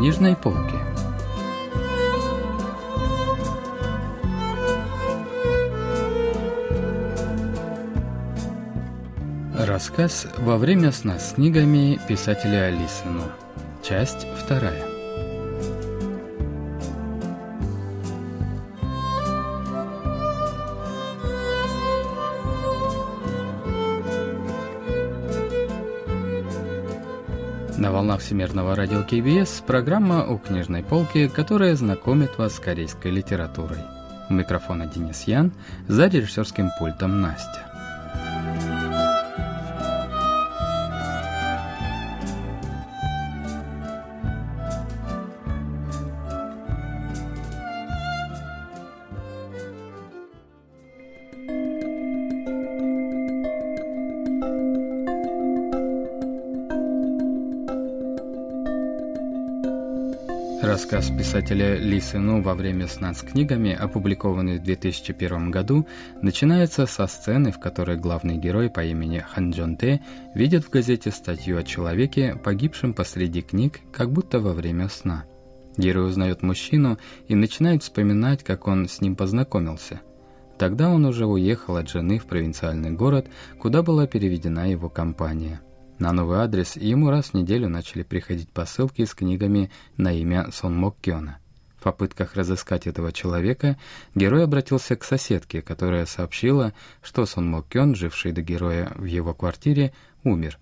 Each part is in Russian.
книжной полки. Рассказ «Во время сна с книгами» писателя Алисину. Часть вторая. На волнах Всемирного радио КБС программа «У книжной полки», которая знакомит вас с корейской литературой. У микрофона Денис Ян, за режиссерским пультом Настя. Писателя Ли Сыну во время сна с книгами, опубликованный в 2001 году, начинается со сцены, в которой главный герой по имени Хан Джон Те видит в газете статью о человеке, погибшем посреди книг, как будто во время сна. Герой узнает мужчину и начинает вспоминать, как он с ним познакомился. Тогда он уже уехал от жены в провинциальный город, куда была переведена его компания – на новый адрес ему раз в неделю начали приходить посылки с книгами на имя Сон Мок Кёна. В попытках разыскать этого человека герой обратился к соседке, которая сообщила, что Сон Мок Кён, живший до героя в его квартире, умер.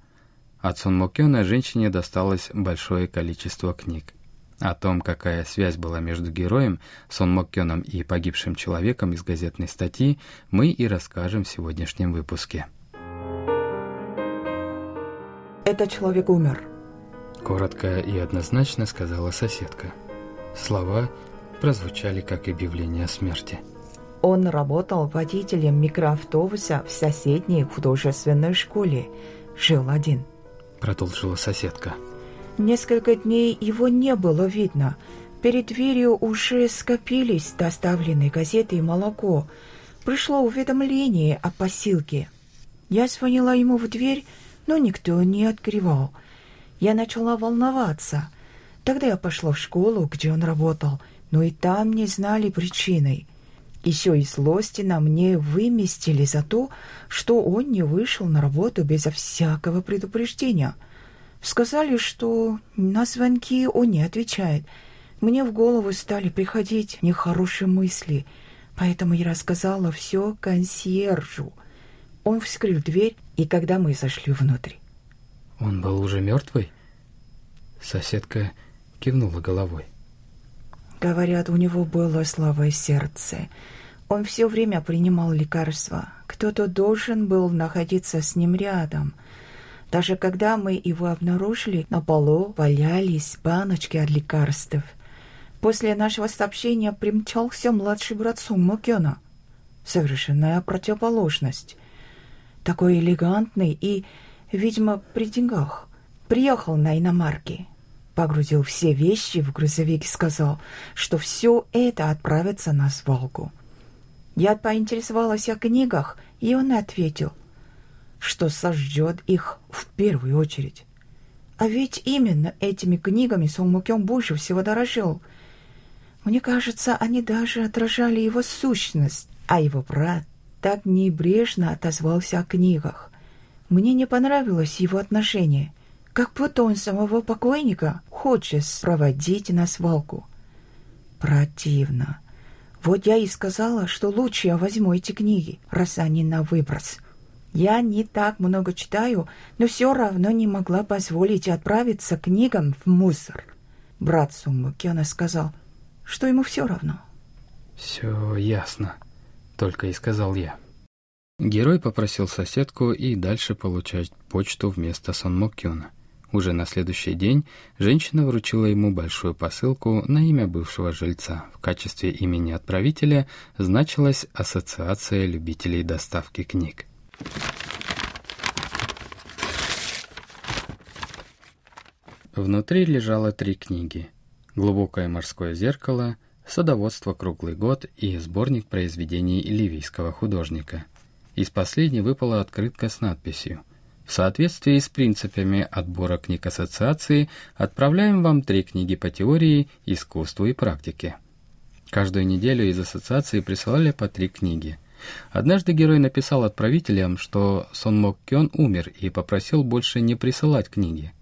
От Сон Мок Кёна женщине досталось большое количество книг. О том, какая связь была между героем Сон Мок Кёном и погибшим человеком из газетной статьи, мы и расскажем в сегодняшнем выпуске. Этот человек умер. Коротко и однозначно сказала соседка. Слова прозвучали как объявление о смерти. Он работал водителем микроавтобуса в соседней художественной школе. Жил один. Продолжила соседка. Несколько дней его не было видно. Перед дверью уже скопились доставленные газеты и молоко. Пришло уведомление о посылке. Я звонила ему в дверь, но никто не открывал. Я начала волноваться. Тогда я пошла в школу, где он работал, но и там не знали причины. Еще и злости на мне выместили за то, что он не вышел на работу безо всякого предупреждения. Сказали, что на звонки он не отвечает. Мне в голову стали приходить нехорошие мысли, поэтому я рассказала все консьержу. Он вскрыл дверь и когда мы зашли внутрь. Он был уже мертвый? Соседка кивнула головой. Говорят, у него было слабое сердце. Он все время принимал лекарства. Кто-то должен был находиться с ним рядом. Даже когда мы его обнаружили, на полу валялись баночки от лекарств. После нашего сообщения примчался младший брат Суммокена. Совершенная противоположность такой элегантный и, видимо, при деньгах. Приехал на иномарке, погрузил все вещи в грузовик и сказал, что все это отправится на свалку. Я поинтересовалась о книгах, и он ответил, что сожжет их в первую очередь. А ведь именно этими книгами Сомукён больше всего дорожил. Мне кажется, они даже отражали его сущность, а его брат так небрежно отозвался о книгах. Мне не понравилось его отношение, как будто он самого покойника хочет проводить на свалку. Противно. Вот я и сказала, что лучше я возьму эти книги, раз они на выброс. Я не так много читаю, но все равно не могла позволить отправиться книгам в мусор. Брат Суммукена сказал, что ему все равно. «Все ясно», только и сказал я. Герой попросил соседку и дальше получать почту вместо Сонмокюна. Уже на следующий день женщина вручила ему большую посылку на имя бывшего жильца. В качестве имени отправителя значилась Ассоциация любителей доставки книг. Внутри лежало три книги. «Глубокое морское зеркало», «Садоводство круглый год» и сборник произведений ливийского художника. Из последней выпала открытка с надписью В соответствии с принципами отбора книг ассоциации отправляем вам три книги по теории, искусству и практике. Каждую неделю из ассоциации присылали по три книги. Однажды герой написал отправителям, что Сон Мок Кён умер и попросил больше не присылать книги.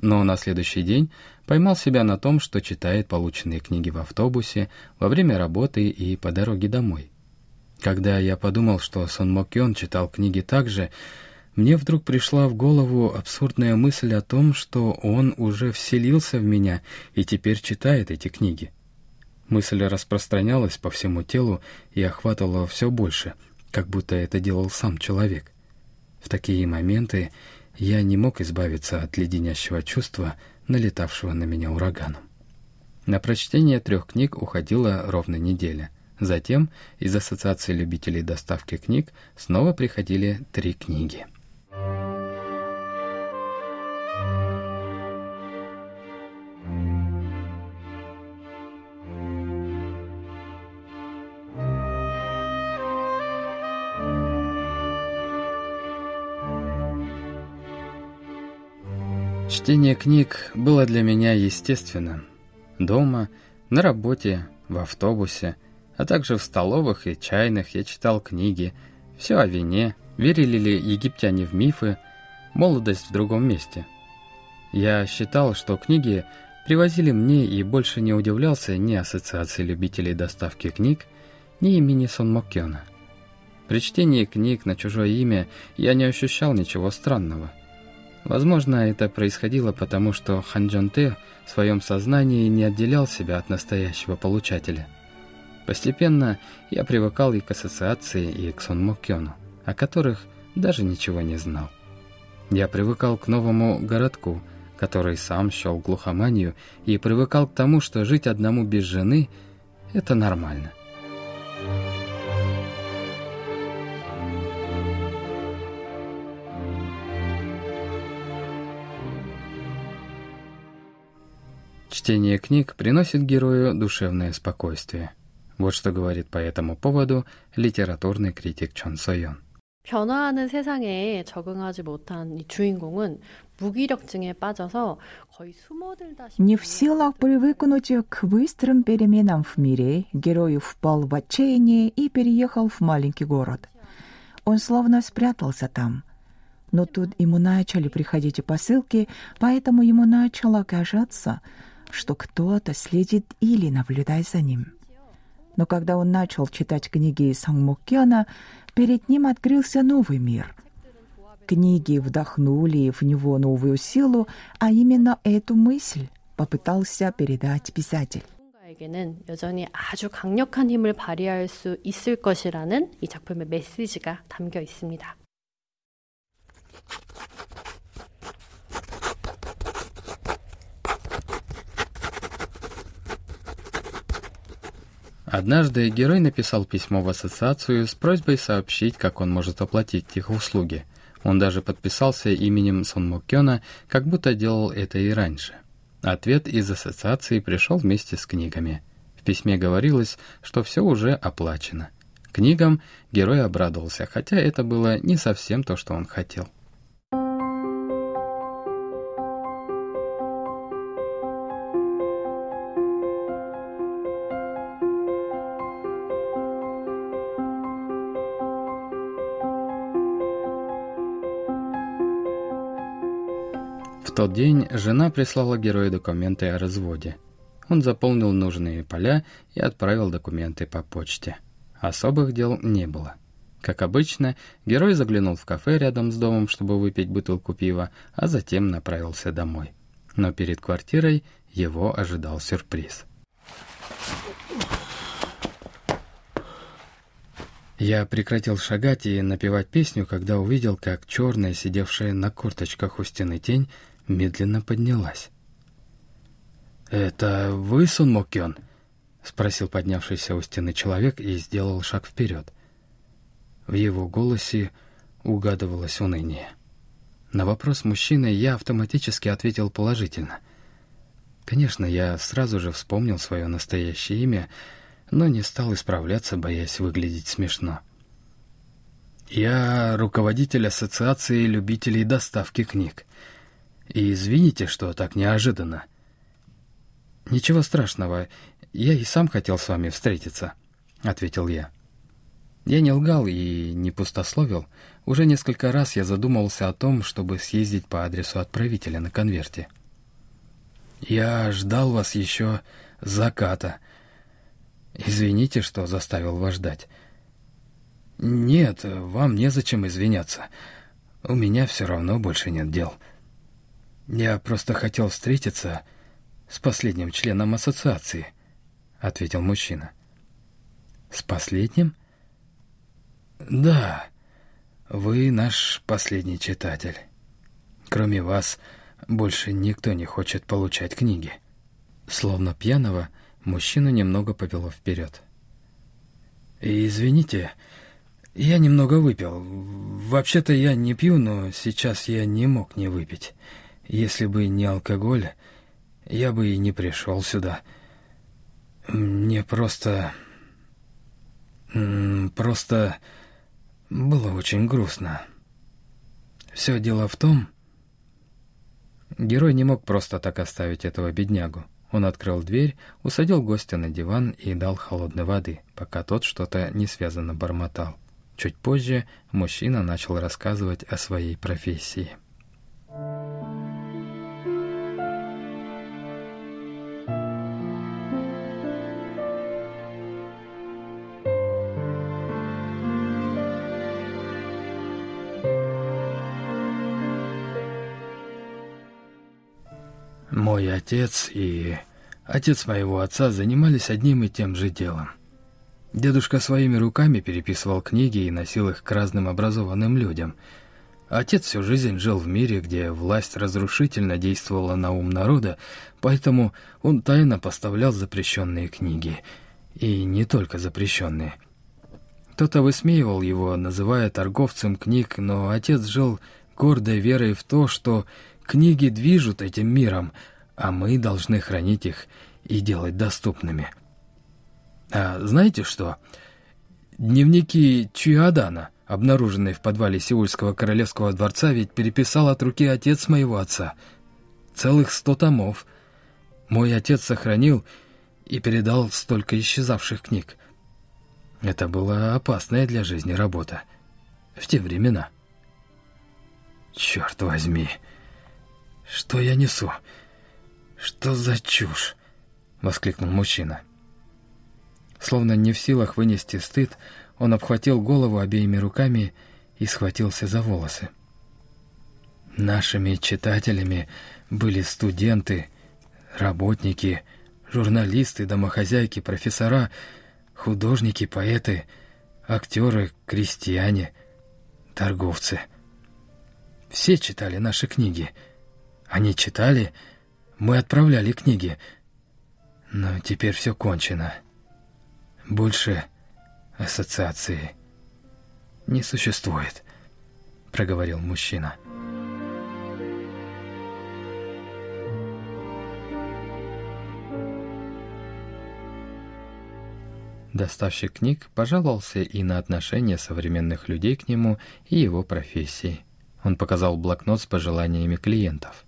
Но на следующий день поймал себя на том, что читает полученные книги в автобусе, во время работы и по дороге домой. Когда я подумал, что Сон Мок Кён читал книги так же, мне вдруг пришла в голову абсурдная мысль о том, что он уже вселился в меня и теперь читает эти книги. Мысль распространялась по всему телу и охватывала все больше, как будто это делал сам человек. В такие моменты я не мог избавиться от леденящего чувства, налетавшего на меня ураганом. На прочтение трех книг уходила ровно неделя. Затем из Ассоциации любителей доставки книг снова приходили три книги. Чтение книг было для меня естественным. Дома, на работе, в автобусе, а также в столовых и чайных я читал книги, все о вине, верили ли египтяне в мифы, молодость в другом месте. Я считал, что книги привозили мне и больше не удивлялся ни Ассоциации любителей доставки книг, ни имени Сон Моккёна. При чтении книг на чужое имя я не ощущал ничего странного – Возможно, это происходило потому, что Хан Джон Тэ в своем сознании не отделял себя от настоящего получателя. Постепенно я привыкал и к ассоциации, и к Сон Мокёну, о которых даже ничего не знал. Я привыкал к новому городку, который сам счел глухоманию, и привыкал к тому, что жить одному без жены – это нормально. Чтение книг приносит герою душевное спокойствие. Вот что говорит по этому поводу литературный критик Чон Сойон. 변화하는 세상에 적응하지 못한 이 주인공은 무기력증에 빠져서 거의 숨어들다시피 Не в силах привыкнуть к быстрым переменам в мире, герой впал в отчаяние и переехал в маленький город. Он словно спрятался там. Но тут ему начали приходить посылки, поэтому ему начало казаться, что кто-то следит или наблюдает за ним. Но когда он начал читать книги Сангмуккена, перед ним открылся новый мир. Книги вдохнули в него новую силу, а именно эту мысль попытался передать писатель. 에게는 여전히 아주 강력한 힘을 발휘할 수 있을 것이라는 이 작품의 메시지가 담겨 있습니다. Однажды герой написал письмо в ассоциацию с просьбой сообщить, как он может оплатить их услуги. Он даже подписался именем Сон Моккёна, как будто делал это и раньше. Ответ из ассоциации пришел вместе с книгами. В письме говорилось, что все уже оплачено. Книгам герой обрадовался, хотя это было не совсем то, что он хотел. Тот день жена прислала герою документы о разводе. Он заполнил нужные поля и отправил документы по почте. Особых дел не было. Как обычно, герой заглянул в кафе рядом с домом, чтобы выпить бутылку пива, а затем направился домой. Но перед квартирой его ожидал сюрприз. Я прекратил шагать и напевать песню, когда увидел, как черная, сидевшая на курточках у стены тень, медленно поднялась. «Это вы, Сун Мокён?» — спросил поднявшийся у стены человек и сделал шаг вперед. В его голосе угадывалось уныние. На вопрос мужчины я автоматически ответил положительно. Конечно, я сразу же вспомнил свое настоящее имя, но не стал исправляться, боясь выглядеть смешно. Я руководитель Ассоциации любителей доставки книг. И извините, что так неожиданно. Ничего страшного, я и сам хотел с вами встретиться, ответил я. Я не лгал и не пустословил. Уже несколько раз я задумывался о том, чтобы съездить по адресу отправителя на конверте. Я ждал вас еще заката. Извините, что заставил вас ждать. «Нет, вам незачем извиняться. У меня все равно больше нет дел. Я просто хотел встретиться с последним членом ассоциации», — ответил мужчина. «С последним?» «Да, вы наш последний читатель. Кроме вас, больше никто не хочет получать книги». Словно пьяного, мужчину немного повело вперед. «Извините, — я немного выпил. Вообще-то я не пью, но сейчас я не мог не выпить. Если бы не алкоголь, я бы и не пришел сюда. Мне просто... Просто было очень грустно. Все дело в том... Герой не мог просто так оставить этого беднягу. Он открыл дверь, усадил гостя на диван и дал холодной воды, пока тот что-то несвязанно бормотал. Чуть позже мужчина начал рассказывать о своей профессии. Мой отец и отец моего отца занимались одним и тем же делом. Дедушка своими руками переписывал книги и носил их к разным образованным людям. Отец всю жизнь жил в мире, где власть разрушительно действовала на ум народа, поэтому он тайно поставлял запрещенные книги. И не только запрещенные. Кто-то высмеивал его, называя торговцем книг, но отец жил гордой верой в то, что книги движут этим миром, а мы должны хранить их и делать доступными. А знаете что? Дневники Чуадана, обнаруженные в подвале Сеульского королевского дворца, ведь переписал от руки отец моего отца. Целых сто томов. Мой отец сохранил и передал столько исчезавших книг. Это была опасная для жизни работа. В те времена. Черт возьми! Что я несу? Что за чушь? Воскликнул мужчина. Словно не в силах вынести стыд, он обхватил голову обеими руками и схватился за волосы. Нашими читателями были студенты, работники, журналисты, домохозяйки, профессора, художники, поэты, актеры, крестьяне, торговцы. Все читали наши книги. Они читали, мы отправляли книги. Но теперь все кончено. Больше ассоциации не существует, проговорил мужчина. Доставщик книг пожаловался и на отношение современных людей к нему и его профессии. Он показал блокнот с пожеланиями клиентов.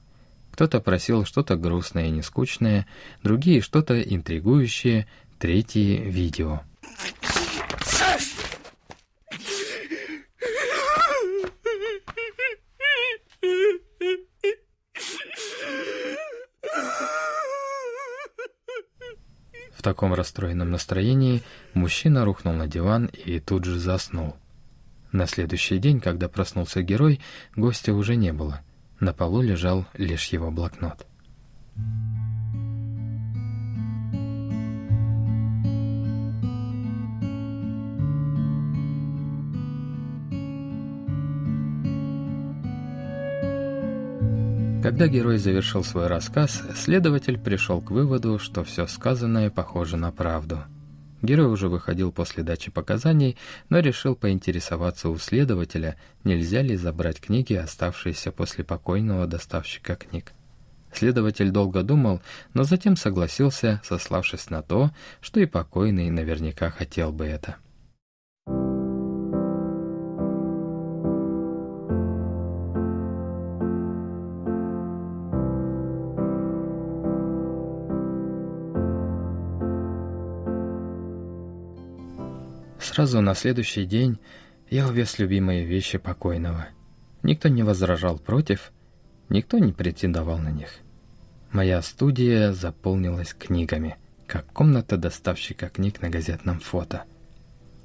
Кто-то просил что-то грустное и нескучное, другие что-то интригующее, Третье видео. В таком расстроенном настроении мужчина рухнул на диван и тут же заснул. На следующий день, когда проснулся герой, гостя уже не было. На полу лежал лишь его блокнот. Когда герой завершил свой рассказ, следователь пришел к выводу, что все сказанное похоже на правду. Герой уже выходил после дачи показаний, но решил поинтересоваться у следователя, нельзя ли забрать книги, оставшиеся после покойного доставщика книг. Следователь долго думал, но затем согласился, сославшись на то, что и покойный наверняка хотел бы это. Сразу на следующий день я увез любимые вещи покойного. Никто не возражал против, никто не претендовал на них. Моя студия заполнилась книгами, как комната доставщика книг на газетном фото.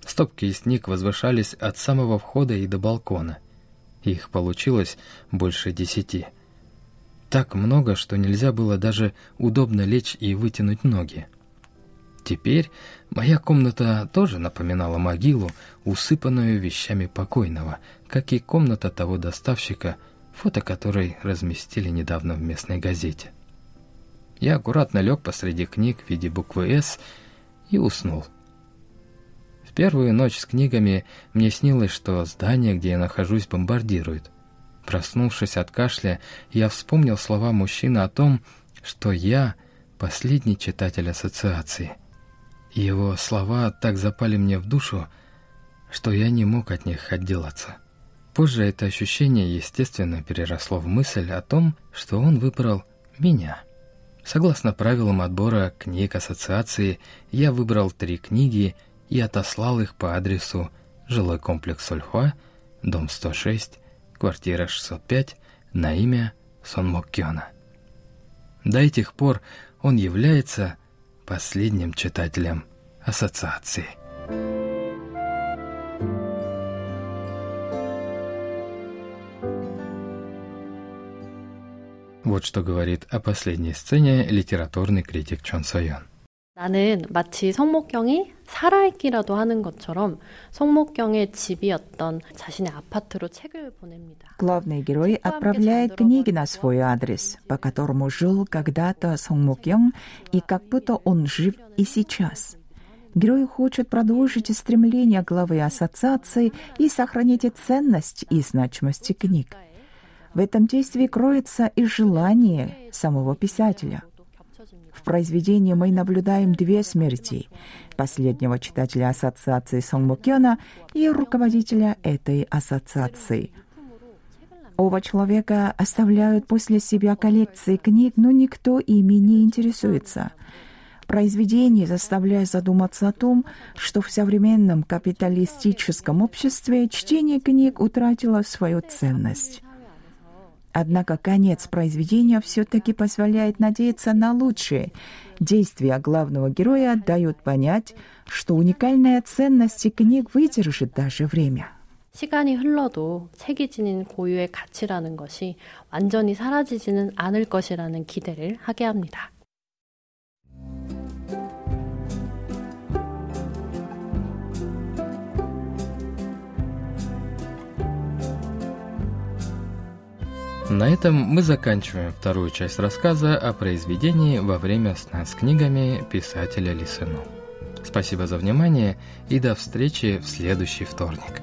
Стопки из книг возвышались от самого входа и до балкона. Их получилось больше десяти. Так много, что нельзя было даже удобно лечь и вытянуть ноги. Теперь моя комната тоже напоминала могилу, усыпанную вещами покойного, как и комната того доставщика, фото которой разместили недавно в местной газете. Я аккуратно лег посреди книг в виде буквы «С» и уснул. В первую ночь с книгами мне снилось, что здание, где я нахожусь, бомбардируют. Проснувшись от кашля, я вспомнил слова мужчины о том, что я — последний читатель ассоциации — его слова так запали мне в душу, что я не мог от них отделаться. Позже это ощущение, естественно, переросло в мысль о том, что он выбрал меня. Согласно правилам отбора книг ассоциации, я выбрал три книги и отослал их по адресу жилой комплекс Сольхуа, дом 106, квартира 605, на имя Сон Моккёна. До этих пор он является последним читателем ассоциации. Вот что говорит о последней сцене литературный критик Чон Сойон. 나는 마치 성목경이 살아있기라도 하는 것처럼 성목경의 집이었던 자신의 아파트로 책을 보냅니다. Главный герой отправляет книги на свой адрес, по которому жил когда-то Сонгмукёng, и как будто он жив и сейчас. Герой хочет продолжить стремление главы ассоциации и сохранить ценность и значимость книг. В этом действии кроется и желание самого писателя – в произведении мы наблюдаем две смерти – последнего читателя ассоциации Сонгмукена и руководителя этой ассоциации. Оба человека оставляют после себя коллекции книг, но никто ими не интересуется. Произведение заставляет задуматься о том, что в современном капиталистическом обществе чтение книг утратило свою ценность. Однако конец произведения все-таки позволяет надеяться на лучшее. Действия главного героя дают понять, что уникальная ценность книг выдержит даже время. 시간이 흘러도 책이 지닌 고유의 가치라는 것이 완전히 사라지지는 않을 것이라는 기대를 하게 합니다. На этом мы заканчиваем вторую часть рассказа о произведении во время сна с книгами писателя Лисыну. Спасибо за внимание и до встречи в следующий вторник.